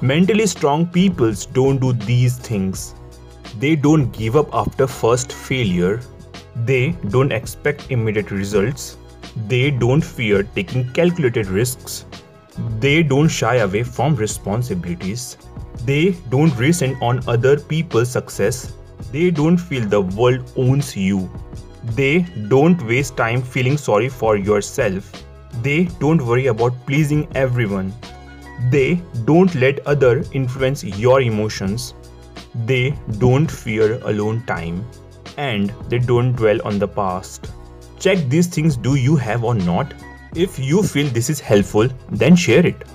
Mentally strong peoples don't do these things. They don't give up after first failure. They don't expect immediate results. They don't fear taking calculated risks. They don't shy away from responsibilities. They don't resent on other people's success. They don't feel the world owns you. They don't waste time feeling sorry for yourself. They don't worry about pleasing everyone. They don't let other influence your emotions. They don't fear alone time. And they don't dwell on the past. Check these things do you have or not? If you feel this is helpful, then share it.